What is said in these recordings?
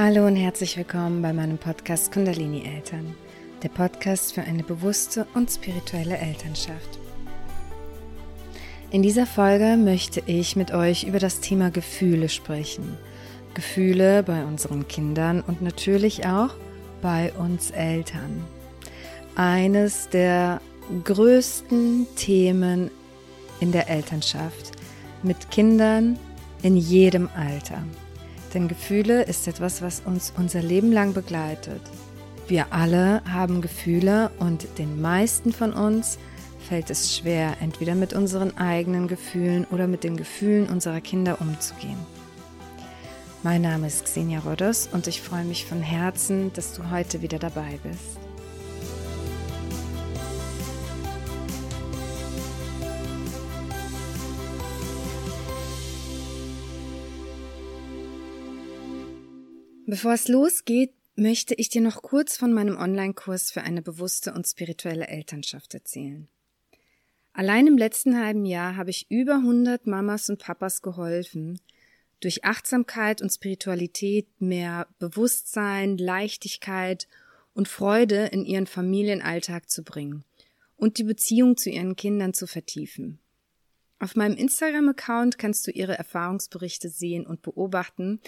Hallo und herzlich willkommen bei meinem Podcast Kundalini Eltern, der Podcast für eine bewusste und spirituelle Elternschaft. In dieser Folge möchte ich mit euch über das Thema Gefühle sprechen. Gefühle bei unseren Kindern und natürlich auch bei uns Eltern. Eines der größten Themen in der Elternschaft mit Kindern in jedem Alter. Denn Gefühle ist etwas, was uns unser Leben lang begleitet. Wir alle haben Gefühle und den meisten von uns fällt es schwer, entweder mit unseren eigenen Gefühlen oder mit den Gefühlen unserer Kinder umzugehen. Mein Name ist Xenia Rodos und ich freue mich von Herzen, dass du heute wieder dabei bist. Bevor es losgeht, möchte ich dir noch kurz von meinem Online-Kurs für eine bewusste und spirituelle Elternschaft erzählen. Allein im letzten halben Jahr habe ich über 100 Mamas und Papas geholfen, durch Achtsamkeit und Spiritualität mehr Bewusstsein, Leichtigkeit und Freude in ihren Familienalltag zu bringen und die Beziehung zu ihren Kindern zu vertiefen. Auf meinem Instagram-Account kannst du ihre Erfahrungsberichte sehen und beobachten,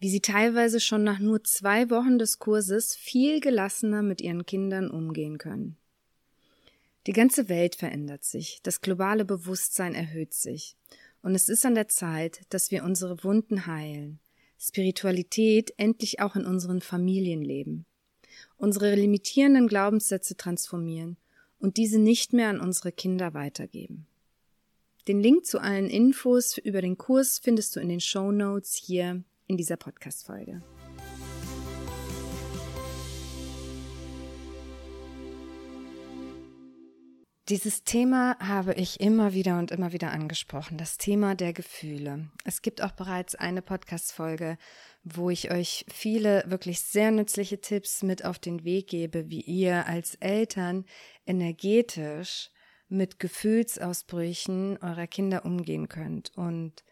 wie sie teilweise schon nach nur zwei Wochen des Kurses viel gelassener mit ihren Kindern umgehen können. Die ganze Welt verändert sich, das globale Bewusstsein erhöht sich, und es ist an der Zeit, dass wir unsere Wunden heilen, Spiritualität endlich auch in unseren Familien leben, unsere limitierenden Glaubenssätze transformieren und diese nicht mehr an unsere Kinder weitergeben. Den Link zu allen Infos über den Kurs findest du in den Show Notes hier in dieser Podcast-Folge. Dieses Thema habe ich immer wieder und immer wieder angesprochen, das Thema der Gefühle. Es gibt auch bereits eine Podcast-Folge, wo ich euch viele wirklich sehr nützliche Tipps mit auf den Weg gebe, wie ihr als Eltern energetisch mit Gefühlsausbrüchen eurer Kinder umgehen könnt und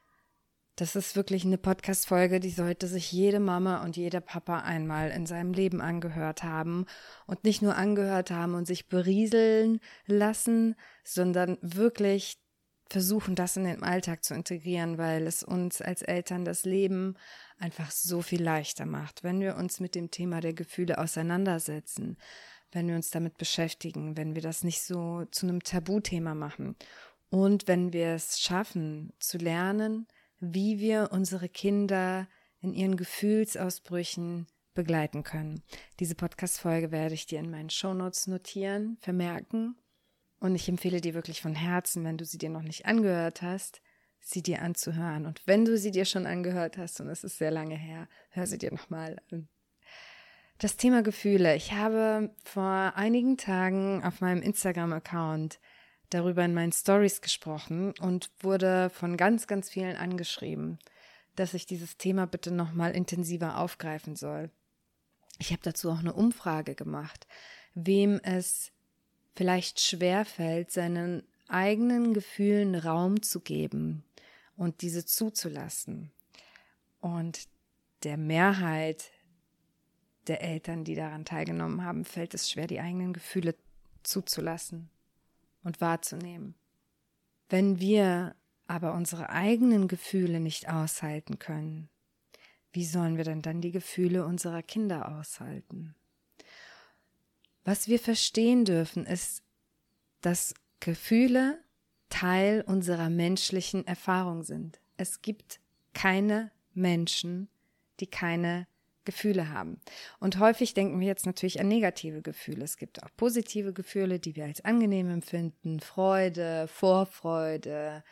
das ist wirklich eine Podcast-Folge, die sollte sich jede Mama und jeder Papa einmal in seinem Leben angehört haben und nicht nur angehört haben und sich berieseln lassen, sondern wirklich versuchen, das in den Alltag zu integrieren, weil es uns als Eltern das Leben einfach so viel leichter macht, wenn wir uns mit dem Thema der Gefühle auseinandersetzen, wenn wir uns damit beschäftigen, wenn wir das nicht so zu einem Tabuthema machen und wenn wir es schaffen zu lernen, wie wir unsere Kinder in ihren Gefühlsausbrüchen begleiten können. Diese Podcast-Folge werde ich dir in meinen Shownotes notieren, vermerken. Und ich empfehle dir wirklich von Herzen, wenn du sie dir noch nicht angehört hast, sie dir anzuhören. Und wenn du sie dir schon angehört hast, und es ist sehr lange her, hör sie dir nochmal an. Das Thema Gefühle. Ich habe vor einigen Tagen auf meinem Instagram-Account darüber in meinen Stories gesprochen und wurde von ganz, ganz vielen angeschrieben, dass ich dieses Thema bitte nochmal intensiver aufgreifen soll. Ich habe dazu auch eine Umfrage gemacht, wem es vielleicht schwer fällt, seinen eigenen Gefühlen Raum zu geben und diese zuzulassen. Und der Mehrheit der Eltern, die daran teilgenommen haben, fällt es schwer, die eigenen Gefühle zuzulassen und wahrzunehmen. Wenn wir aber unsere eigenen Gefühle nicht aushalten können, wie sollen wir denn dann die Gefühle unserer Kinder aushalten? Was wir verstehen dürfen, ist, dass Gefühle Teil unserer menschlichen Erfahrung sind. Es gibt keine Menschen, die keine Gefühle haben. Und häufig denken wir jetzt natürlich an negative Gefühle. Es gibt auch positive Gefühle, die wir als angenehm empfinden. Freude, Vorfreude,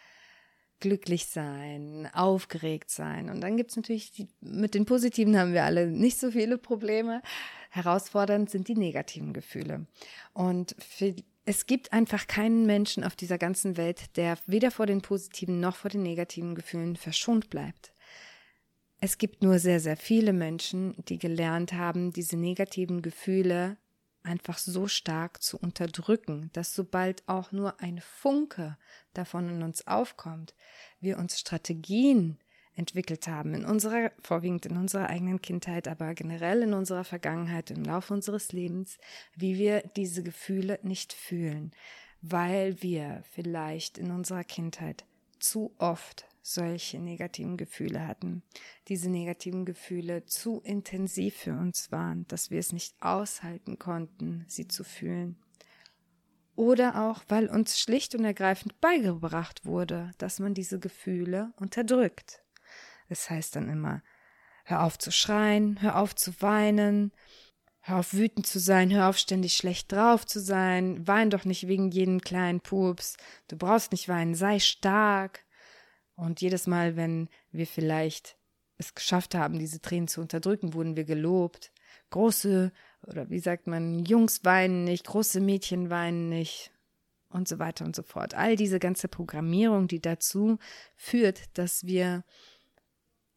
glücklich sein, aufgeregt sein. Und dann gibt es natürlich, die, mit den positiven haben wir alle nicht so viele Probleme. Herausfordernd sind die negativen Gefühle. Und für, es gibt einfach keinen Menschen auf dieser ganzen Welt, der weder vor den positiven noch vor den negativen Gefühlen verschont bleibt. Es gibt nur sehr, sehr viele Menschen, die gelernt haben, diese negativen Gefühle einfach so stark zu unterdrücken, dass sobald auch nur ein Funke davon in uns aufkommt, wir uns Strategien entwickelt haben, in unserer, vorwiegend in unserer eigenen Kindheit, aber generell in unserer Vergangenheit, im Laufe unseres Lebens, wie wir diese Gefühle nicht fühlen, weil wir vielleicht in unserer Kindheit zu oft solche negativen Gefühle hatten, diese negativen Gefühle zu intensiv für uns waren, dass wir es nicht aushalten konnten, sie zu fühlen. Oder auch, weil uns schlicht und ergreifend beigebracht wurde, dass man diese Gefühle unterdrückt. Es heißt dann immer, hör auf zu schreien, hör auf zu weinen, hör auf wütend zu sein, hör auf ständig schlecht drauf zu sein, wein doch nicht wegen jedem kleinen Pups, du brauchst nicht weinen, sei stark. Und jedes Mal, wenn wir vielleicht es geschafft haben, diese Tränen zu unterdrücken, wurden wir gelobt. Große, oder wie sagt man, Jungs weinen nicht, große Mädchen weinen nicht und so weiter und so fort. All diese ganze Programmierung, die dazu führt, dass wir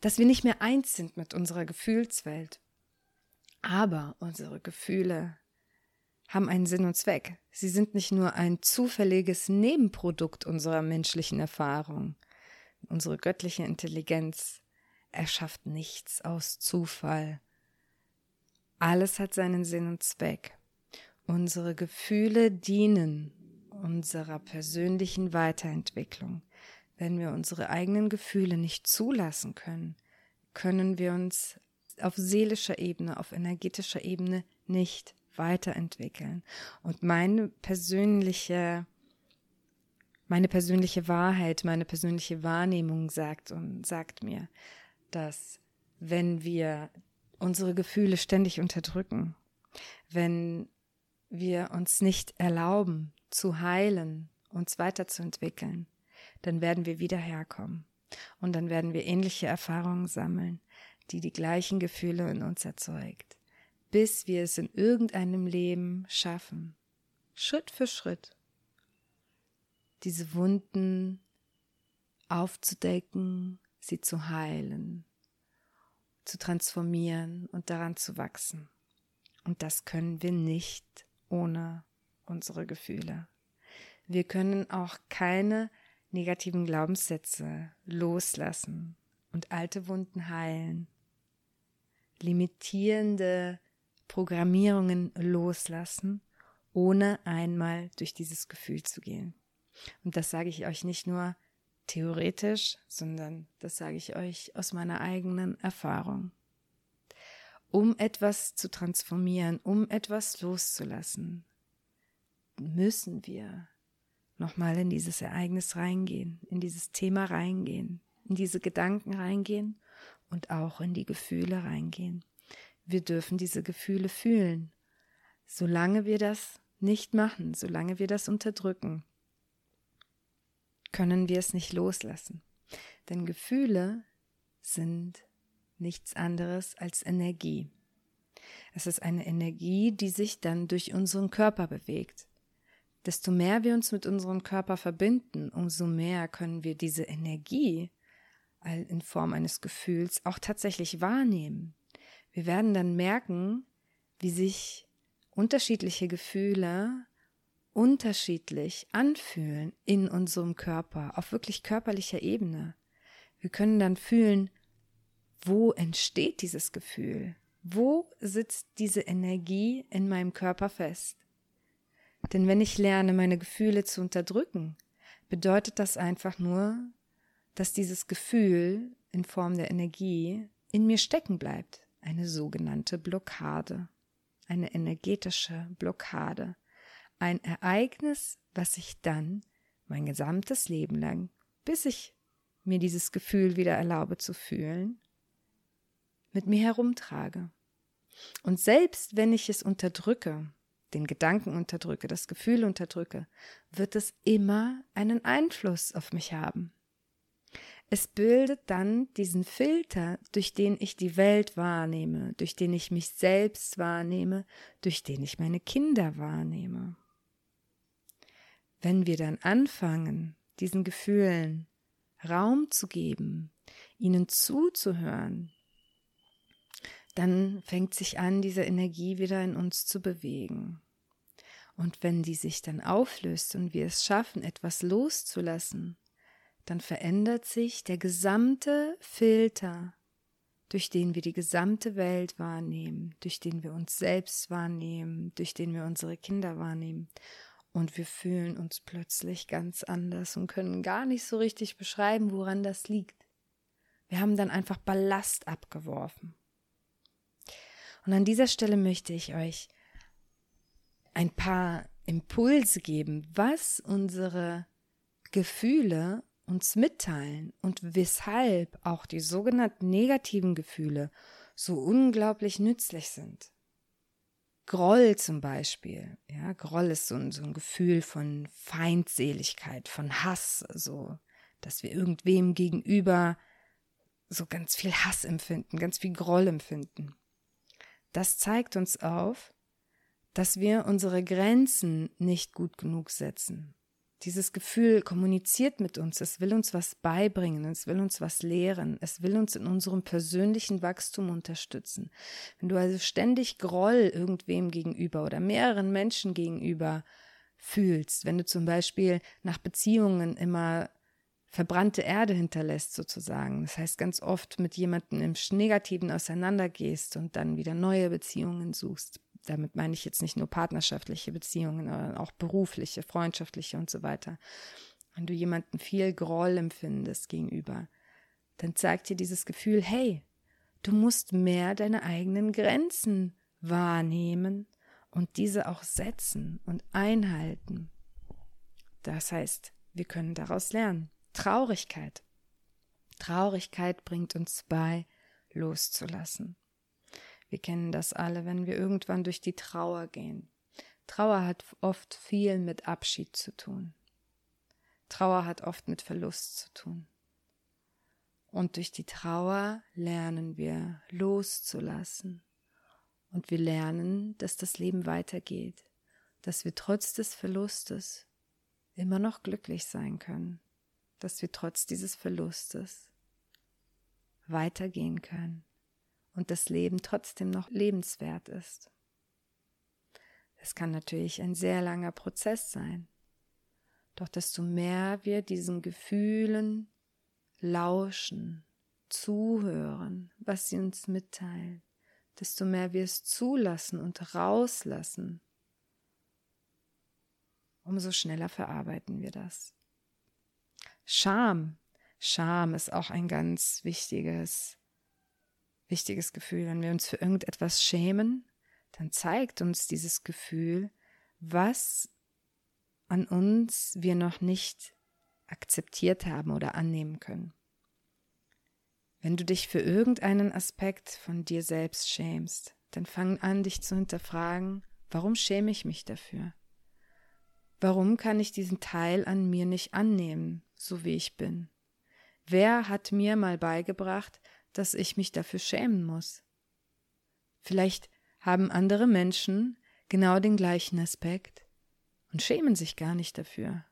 dass wir nicht mehr eins sind mit unserer Gefühlswelt. Aber unsere Gefühle haben einen Sinn und Zweck. Sie sind nicht nur ein zufälliges Nebenprodukt unserer menschlichen Erfahrung. Unsere göttliche Intelligenz erschafft nichts aus Zufall. Alles hat seinen Sinn und Zweck. Unsere Gefühle dienen unserer persönlichen Weiterentwicklung. Wenn wir unsere eigenen Gefühle nicht zulassen können, können wir uns auf seelischer Ebene, auf energetischer Ebene nicht weiterentwickeln. Und meine persönliche, meine persönliche Wahrheit, meine persönliche Wahrnehmung sagt und sagt mir, dass wenn wir unsere Gefühle ständig unterdrücken, wenn wir uns nicht erlauben zu heilen, uns weiterzuentwickeln, dann werden wir wieder herkommen. Und dann werden wir ähnliche Erfahrungen sammeln, die die gleichen Gefühle in uns erzeugt, bis wir es in irgendeinem Leben schaffen, Schritt für Schritt, diese Wunden aufzudecken, sie zu heilen, zu transformieren und daran zu wachsen. Und das können wir nicht ohne unsere Gefühle. Wir können auch keine negativen Glaubenssätze loslassen und alte Wunden heilen, limitierende Programmierungen loslassen, ohne einmal durch dieses Gefühl zu gehen. Und das sage ich euch nicht nur theoretisch, sondern das sage ich euch aus meiner eigenen Erfahrung. Um etwas zu transformieren, um etwas loszulassen, müssen wir nochmal in dieses Ereignis reingehen, in dieses Thema reingehen, in diese Gedanken reingehen und auch in die Gefühle reingehen. Wir dürfen diese Gefühle fühlen. Solange wir das nicht machen, solange wir das unterdrücken, können wir es nicht loslassen. Denn Gefühle sind nichts anderes als Energie. Es ist eine Energie, die sich dann durch unseren Körper bewegt. Desto mehr wir uns mit unserem Körper verbinden, umso mehr können wir diese Energie in Form eines Gefühls auch tatsächlich wahrnehmen. Wir werden dann merken, wie sich unterschiedliche Gefühle unterschiedlich anfühlen in unserem Körper, auf wirklich körperlicher Ebene. Wir können dann fühlen, wo entsteht dieses Gefühl? Wo sitzt diese Energie in meinem Körper fest? Denn wenn ich lerne, meine Gefühle zu unterdrücken, bedeutet das einfach nur, dass dieses Gefühl in Form der Energie in mir stecken bleibt. Eine sogenannte Blockade, eine energetische Blockade. Ein Ereignis, was ich dann mein gesamtes Leben lang, bis ich mir dieses Gefühl wieder erlaube zu fühlen, mit mir herumtrage. Und selbst wenn ich es unterdrücke, den Gedanken unterdrücke, das Gefühl unterdrücke, wird es immer einen Einfluss auf mich haben. Es bildet dann diesen Filter, durch den ich die Welt wahrnehme, durch den ich mich selbst wahrnehme, durch den ich meine Kinder wahrnehme. Wenn wir dann anfangen, diesen Gefühlen Raum zu geben, ihnen zuzuhören, dann fängt sich an, diese Energie wieder in uns zu bewegen. Und wenn die sich dann auflöst und wir es schaffen, etwas loszulassen, dann verändert sich der gesamte Filter, durch den wir die gesamte Welt wahrnehmen, durch den wir uns selbst wahrnehmen, durch den wir unsere Kinder wahrnehmen. Und wir fühlen uns plötzlich ganz anders und können gar nicht so richtig beschreiben, woran das liegt. Wir haben dann einfach Ballast abgeworfen. Und an dieser Stelle möchte ich euch ein paar Impulse geben, was unsere Gefühle uns mitteilen und weshalb auch die sogenannten negativen Gefühle so unglaublich nützlich sind. Groll zum Beispiel, ja, Groll ist so ein, so ein Gefühl von Feindseligkeit, von Hass, so, dass wir irgendwem gegenüber so ganz viel Hass empfinden, ganz viel Groll empfinden. Das zeigt uns auf, dass wir unsere Grenzen nicht gut genug setzen. Dieses Gefühl kommuniziert mit uns, es will uns was beibringen, es will uns was lehren, es will uns in unserem persönlichen Wachstum unterstützen. Wenn du also ständig Groll irgendwem gegenüber oder mehreren Menschen gegenüber fühlst, wenn du zum Beispiel nach Beziehungen immer verbrannte Erde hinterlässt sozusagen. Das heißt, ganz oft mit jemandem im Negativen auseinandergehst und dann wieder neue Beziehungen suchst. Damit meine ich jetzt nicht nur partnerschaftliche Beziehungen, sondern auch berufliche, freundschaftliche und so weiter. Wenn du jemanden viel Groll empfindest gegenüber, dann zeigt dir dieses Gefühl, hey, du musst mehr deine eigenen Grenzen wahrnehmen und diese auch setzen und einhalten. Das heißt, wir können daraus lernen. Traurigkeit. Traurigkeit bringt uns bei, loszulassen. Wir kennen das alle, wenn wir irgendwann durch die Trauer gehen. Trauer hat oft viel mit Abschied zu tun. Trauer hat oft mit Verlust zu tun. Und durch die Trauer lernen wir loszulassen. Und wir lernen, dass das Leben weitergeht, dass wir trotz des Verlustes immer noch glücklich sein können dass wir trotz dieses Verlustes weitergehen können und das Leben trotzdem noch lebenswert ist. Es kann natürlich ein sehr langer Prozess sein, doch desto mehr wir diesen Gefühlen lauschen, zuhören, was sie uns mitteilen, desto mehr wir es zulassen und rauslassen, umso schneller verarbeiten wir das. Scham. Scham ist auch ein ganz wichtiges, wichtiges Gefühl. Wenn wir uns für irgendetwas schämen, dann zeigt uns dieses Gefühl, was an uns wir noch nicht akzeptiert haben oder annehmen können. Wenn du dich für irgendeinen Aspekt von dir selbst schämst, dann fang an, dich zu hinterfragen, warum schäme ich mich dafür? Warum kann ich diesen Teil an mir nicht annehmen? so wie ich bin? Wer hat mir mal beigebracht, dass ich mich dafür schämen muss? Vielleicht haben andere Menschen genau den gleichen Aspekt und schämen sich gar nicht dafür.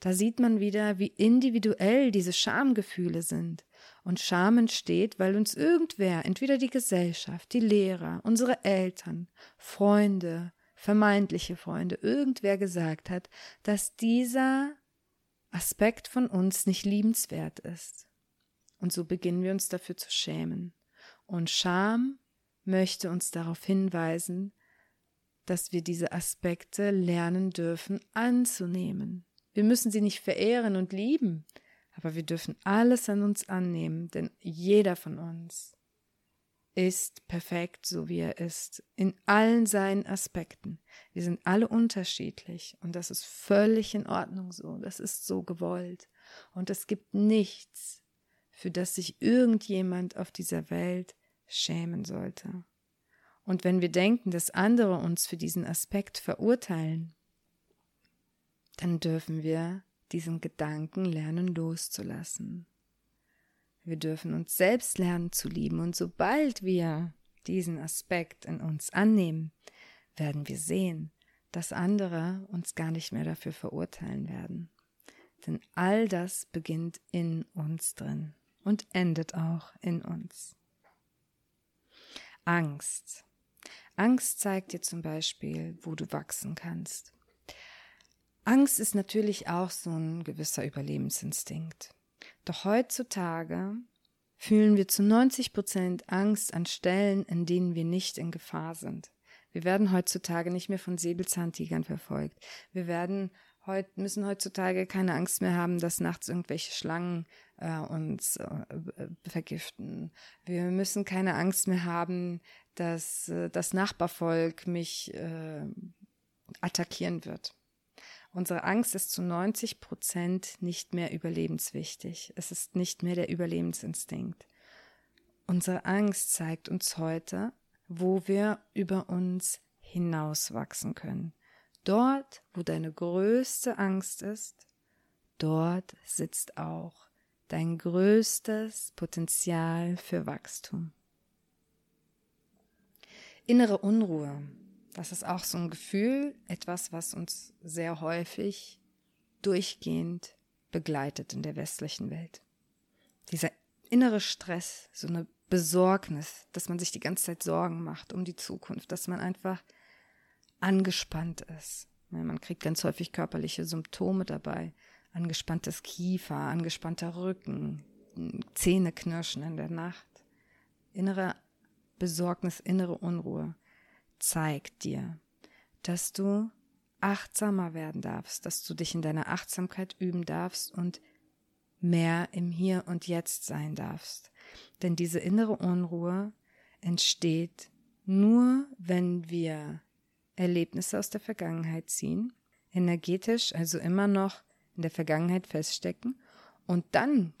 Da sieht man wieder, wie individuell diese Schamgefühle sind. Und Scham entsteht, weil uns irgendwer, entweder die Gesellschaft, die Lehrer, unsere Eltern, Freunde, vermeintliche Freunde, irgendwer gesagt hat, dass dieser Aspekt von uns nicht liebenswert ist. Und so beginnen wir uns dafür zu schämen. Und Scham möchte uns darauf hinweisen, dass wir diese Aspekte lernen dürfen anzunehmen. Wir müssen sie nicht verehren und lieben, aber wir dürfen alles an uns annehmen, denn jeder von uns ist perfekt, so wie er ist, in allen seinen Aspekten. Wir sind alle unterschiedlich und das ist völlig in Ordnung so, das ist so gewollt. Und es gibt nichts, für das sich irgendjemand auf dieser Welt schämen sollte. Und wenn wir denken, dass andere uns für diesen Aspekt verurteilen, dann dürfen wir diesen Gedanken lernen loszulassen. Wir dürfen uns selbst lernen zu lieben und sobald wir diesen Aspekt in uns annehmen, werden wir sehen, dass andere uns gar nicht mehr dafür verurteilen werden. Denn all das beginnt in uns drin und endet auch in uns. Angst. Angst zeigt dir zum Beispiel, wo du wachsen kannst. Angst ist natürlich auch so ein gewisser Überlebensinstinkt. Doch heutzutage fühlen wir zu 90 Prozent Angst an Stellen, in denen wir nicht in Gefahr sind. Wir werden heutzutage nicht mehr von Säbelzahntigern verfolgt. Wir werden heut, müssen heutzutage keine Angst mehr haben, dass nachts irgendwelche Schlangen äh, uns äh, vergiften. Wir müssen keine Angst mehr haben, dass äh, das Nachbarvolk mich äh, attackieren wird. Unsere Angst ist zu 90 Prozent nicht mehr überlebenswichtig. Es ist nicht mehr der Überlebensinstinkt. Unsere Angst zeigt uns heute, wo wir über uns hinauswachsen können. Dort, wo deine größte Angst ist, dort sitzt auch dein größtes Potenzial für Wachstum. Innere Unruhe, das ist auch so ein Gefühl, etwas, was uns sehr häufig durchgehend begleitet in der westlichen Welt. Dieser innere Stress, so eine Besorgnis, dass man sich die ganze Zeit Sorgen macht um die Zukunft, dass man einfach angespannt ist. Man kriegt ganz häufig körperliche Symptome dabei. Angespanntes Kiefer, angespannter Rücken, Zähne knirschen in der Nacht. Innere Besorgnis, innere Unruhe zeigt dir, dass du achtsamer werden darfst, dass du dich in deiner Achtsamkeit üben darfst und mehr im Hier und Jetzt sein darfst. Denn diese innere Unruhe entsteht nur, wenn wir Erlebnisse aus der Vergangenheit ziehen, energetisch also immer noch in der Vergangenheit feststecken und dann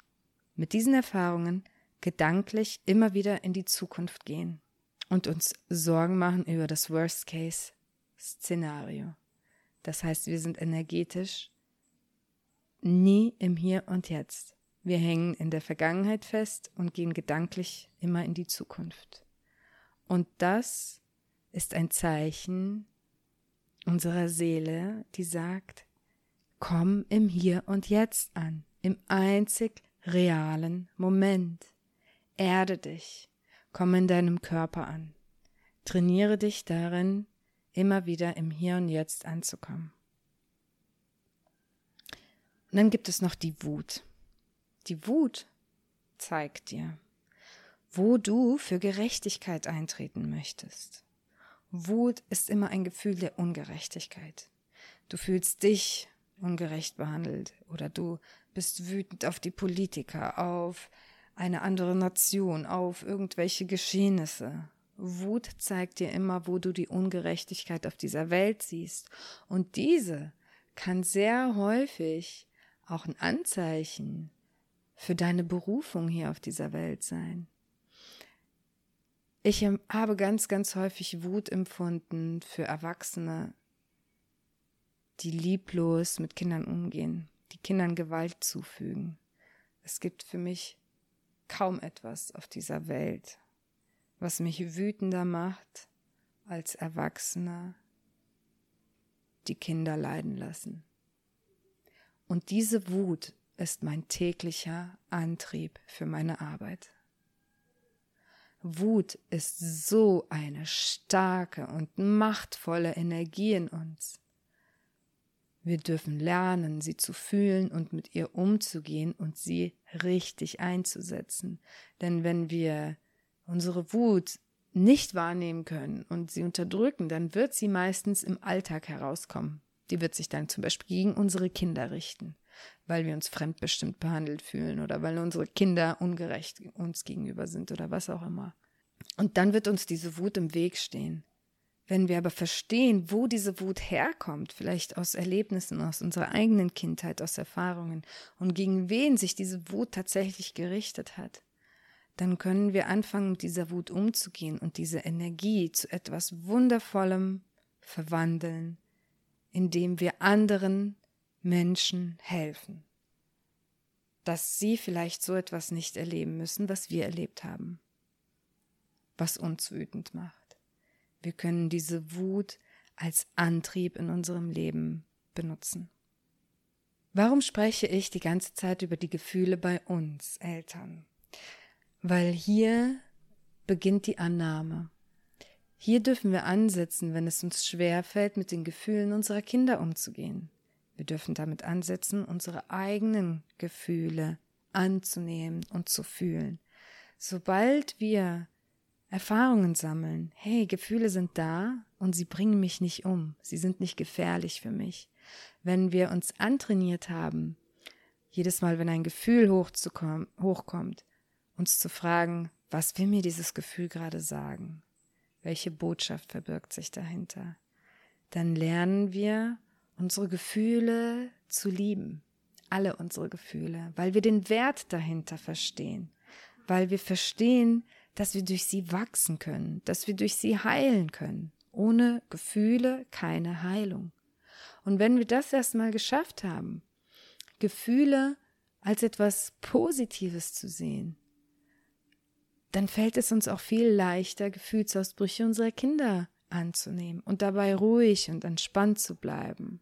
mit diesen Erfahrungen gedanklich immer wieder in die Zukunft gehen und uns Sorgen machen über das Worst-Case-Szenario. Das heißt, wir sind energetisch nie im Hier und Jetzt. Wir hängen in der Vergangenheit fest und gehen gedanklich immer in die Zukunft. Und das ist ein Zeichen unserer Seele, die sagt, komm im Hier und Jetzt an, im einzig realen Moment. Erde dich, komm in deinem Körper an. Trainiere dich darin, immer wieder im Hier und Jetzt anzukommen. Und dann gibt es noch die Wut. Die Wut zeigt dir, wo du für Gerechtigkeit eintreten möchtest. Wut ist immer ein Gefühl der Ungerechtigkeit. Du fühlst dich ungerecht behandelt oder du bist wütend auf die Politiker, auf eine andere Nation, auf irgendwelche Geschehnisse. Wut zeigt dir immer, wo du die Ungerechtigkeit auf dieser Welt siehst. Und diese kann sehr häufig auch ein Anzeichen für deine Berufung hier auf dieser Welt sein. Ich habe ganz, ganz häufig Wut empfunden für Erwachsene, die lieblos mit Kindern umgehen, die Kindern Gewalt zufügen. Es gibt für mich kaum etwas auf dieser Welt, was mich wütender macht als Erwachsene, die Kinder leiden lassen. Und diese Wut ist mein täglicher Antrieb für meine Arbeit. Wut ist so eine starke und machtvolle Energie in uns. Wir dürfen lernen, sie zu fühlen und mit ihr umzugehen und sie richtig einzusetzen. Denn wenn wir unsere Wut nicht wahrnehmen können und sie unterdrücken, dann wird sie meistens im Alltag herauskommen. Die wird sich dann zum Beispiel gegen unsere Kinder richten weil wir uns fremdbestimmt behandelt fühlen oder weil unsere Kinder ungerecht uns gegenüber sind oder was auch immer. Und dann wird uns diese Wut im Weg stehen. Wenn wir aber verstehen, wo diese Wut herkommt, vielleicht aus Erlebnissen, aus unserer eigenen Kindheit, aus Erfahrungen und gegen wen sich diese Wut tatsächlich gerichtet hat, dann können wir anfangen, mit dieser Wut umzugehen und diese Energie zu etwas Wundervollem verwandeln, indem wir anderen Menschen helfen. Dass sie vielleicht so etwas nicht erleben müssen, was wir erlebt haben. Was uns wütend macht. Wir können diese Wut als Antrieb in unserem Leben benutzen. Warum spreche ich die ganze Zeit über die Gefühle bei uns Eltern? Weil hier beginnt die Annahme. Hier dürfen wir ansetzen, wenn es uns schwer fällt, mit den Gefühlen unserer Kinder umzugehen Wir dürfen damit ansetzen, unsere eigenen Gefühle anzunehmen und zu fühlen. Sobald wir Erfahrungen sammeln, hey, Gefühle sind da und sie bringen mich nicht um, sie sind nicht gefährlich für mich. Wenn wir uns antrainiert haben, jedes Mal, wenn ein Gefühl hochkommt, uns zu fragen, was will mir dieses Gefühl gerade sagen? Welche Botschaft verbirgt sich dahinter? Dann lernen wir, unsere Gefühle zu lieben. Alle unsere Gefühle, weil wir den Wert dahinter verstehen. Weil wir verstehen, dass wir durch sie wachsen können, dass wir durch sie heilen können. Ohne Gefühle keine Heilung. Und wenn wir das erstmal geschafft haben, Gefühle als etwas Positives zu sehen, dann fällt es uns auch viel leichter, Gefühlsausbrüche unserer Kinder anzunehmen und dabei ruhig und entspannt zu bleiben.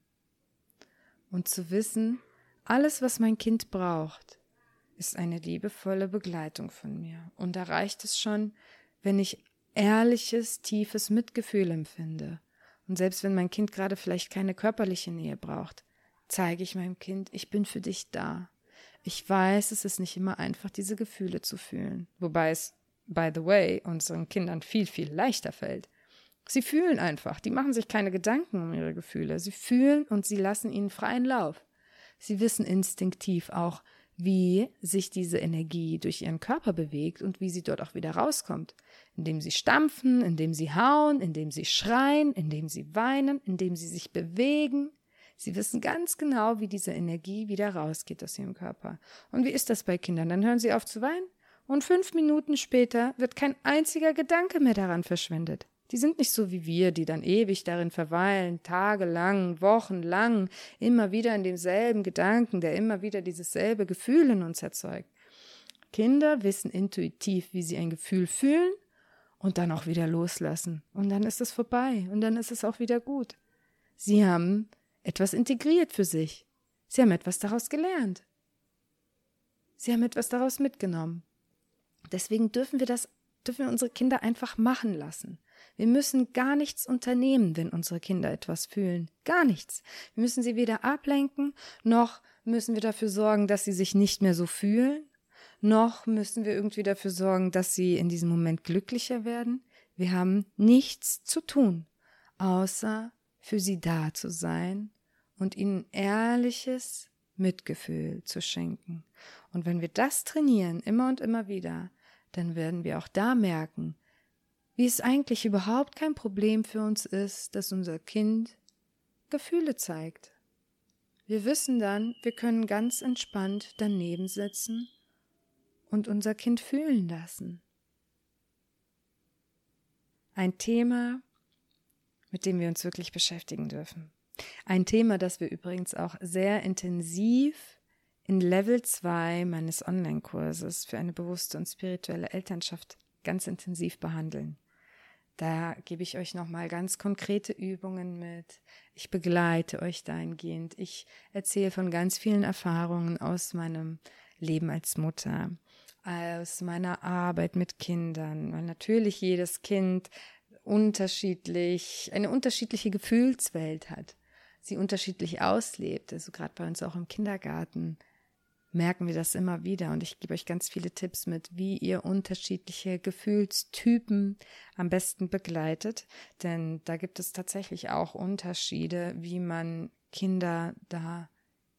Und zu wissen, alles, was mein Kind braucht, ist eine liebevolle Begleitung von mir. Und da reicht es schon, wenn ich ehrliches, tiefes Mitgefühl empfinde. Und selbst wenn mein Kind gerade vielleicht keine körperliche Nähe braucht, zeige ich meinem Kind, ich bin für dich da. Ich weiß, es ist nicht immer einfach, diese Gefühle zu fühlen. Wobei es, by the way, unseren Kindern viel, viel leichter fällt. Sie fühlen einfach, die machen sich keine Gedanken um ihre Gefühle. Sie fühlen und sie lassen ihnen freien Lauf. Sie wissen instinktiv auch, wie sich diese Energie durch ihren Körper bewegt und wie sie dort auch wieder rauskommt. Indem sie stampfen, indem sie hauen, indem sie schreien, indem sie weinen, indem sie sich bewegen. Sie wissen ganz genau, wie diese Energie wieder rausgeht aus ihrem Körper. Und wie ist das bei Kindern? Dann hören sie auf zu weinen und fünf Minuten später wird kein einziger Gedanke mehr daran verschwendet. Die sind nicht so wie wir, die dann ewig darin verweilen, tagelang, wochenlang, immer wieder in demselben Gedanken, der immer wieder dieses selbe Gefühl in uns erzeugt. Kinder wissen intuitiv, wie sie ein Gefühl fühlen und dann auch wieder loslassen. Und dann ist es vorbei und dann ist es auch wieder gut. Sie haben etwas integriert für sich. Sie haben etwas daraus gelernt. Sie haben etwas daraus mitgenommen. Deswegen dürfen wir das, dürfen wir unsere Kinder einfach machen lassen. Wir müssen gar nichts unternehmen, wenn unsere Kinder etwas fühlen. Gar nichts. Wir müssen sie weder ablenken, noch müssen wir dafür sorgen, dass sie sich nicht mehr so fühlen, noch müssen wir irgendwie dafür sorgen, dass sie in diesem Moment glücklicher werden. Wir haben nichts zu tun, außer für sie da zu sein und ihnen ehrliches Mitgefühl zu schenken. Und wenn wir das trainieren, immer und immer wieder, dann werden wir auch da merken, wie es eigentlich überhaupt kein Problem für uns ist, dass unser Kind Gefühle zeigt. Wir wissen dann, wir können ganz entspannt daneben sitzen und unser Kind fühlen lassen. Ein Thema, mit dem wir uns wirklich beschäftigen dürfen. Ein Thema, das wir übrigens auch sehr intensiv in Level 2 meines Online-Kurses für eine bewusste und spirituelle Elternschaft ganz intensiv behandeln. Da gebe ich euch nochmal ganz konkrete Übungen mit. Ich begleite euch dahingehend. Ich erzähle von ganz vielen Erfahrungen aus meinem Leben als Mutter, aus meiner Arbeit mit Kindern, weil natürlich jedes Kind unterschiedlich, eine unterschiedliche Gefühlswelt hat sie unterschiedlich auslebt, also gerade bei uns auch im Kindergarten, merken wir das immer wieder. Und ich gebe euch ganz viele Tipps mit, wie ihr unterschiedliche Gefühlstypen am besten begleitet. Denn da gibt es tatsächlich auch Unterschiede, wie man Kinder da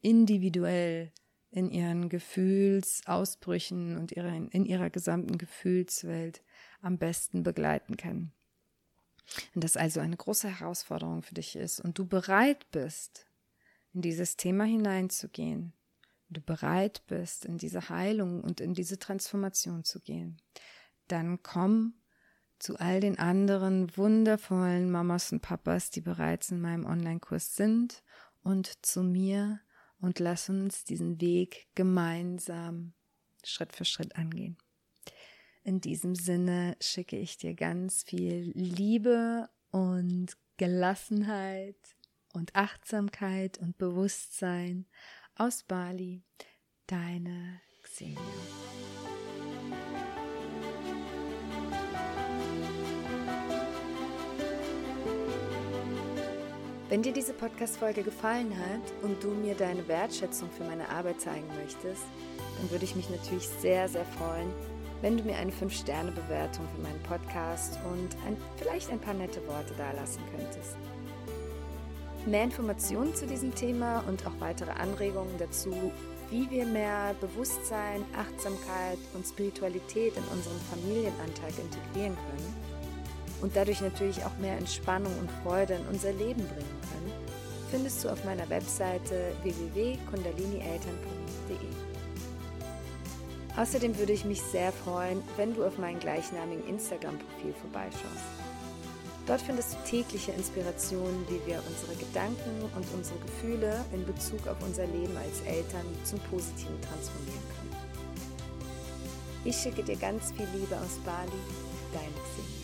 individuell in ihren Gefühlsausbrüchen und in ihrer gesamten Gefühlswelt am besten begleiten kann. Wenn das also eine große Herausforderung für dich ist und du bereit bist, in dieses Thema hineinzugehen, du bereit bist, in diese Heilung und in diese Transformation zu gehen, dann komm zu all den anderen wundervollen Mamas und Papas, die bereits in meinem Online-Kurs sind und zu mir und lass uns diesen Weg gemeinsam Schritt für Schritt angehen. In diesem Sinne schicke ich dir ganz viel Liebe und Gelassenheit und Achtsamkeit und Bewusstsein aus Bali. Deine Xenia. Wenn dir diese Podcast-Folge gefallen hat und du mir deine Wertschätzung für meine Arbeit zeigen möchtest, dann würde ich mich natürlich sehr, sehr freuen, wenn du mir eine 5-Sterne-Bewertung für meinen Podcast und ein, vielleicht ein paar nette Worte dalassen könntest. Mehr Informationen zu diesem Thema und auch weitere Anregungen dazu, wie wir mehr Bewusstsein, Achtsamkeit und Spiritualität in unseren Familienantrag integrieren können und dadurch natürlich auch mehr Entspannung und Freude in unser Leben bringen können, findest du auf meiner Webseite www.kundalinieltern.de. Außerdem würde ich mich sehr freuen, wenn du auf meinem gleichnamigen Instagram-Profil vorbeischaust. Dort findest du tägliche Inspirationen, wie wir unsere Gedanken und unsere Gefühle in Bezug auf unser Leben als Eltern zum Positiven transformieren können. Ich schicke dir ganz viel Liebe aus Bali, dein Xing.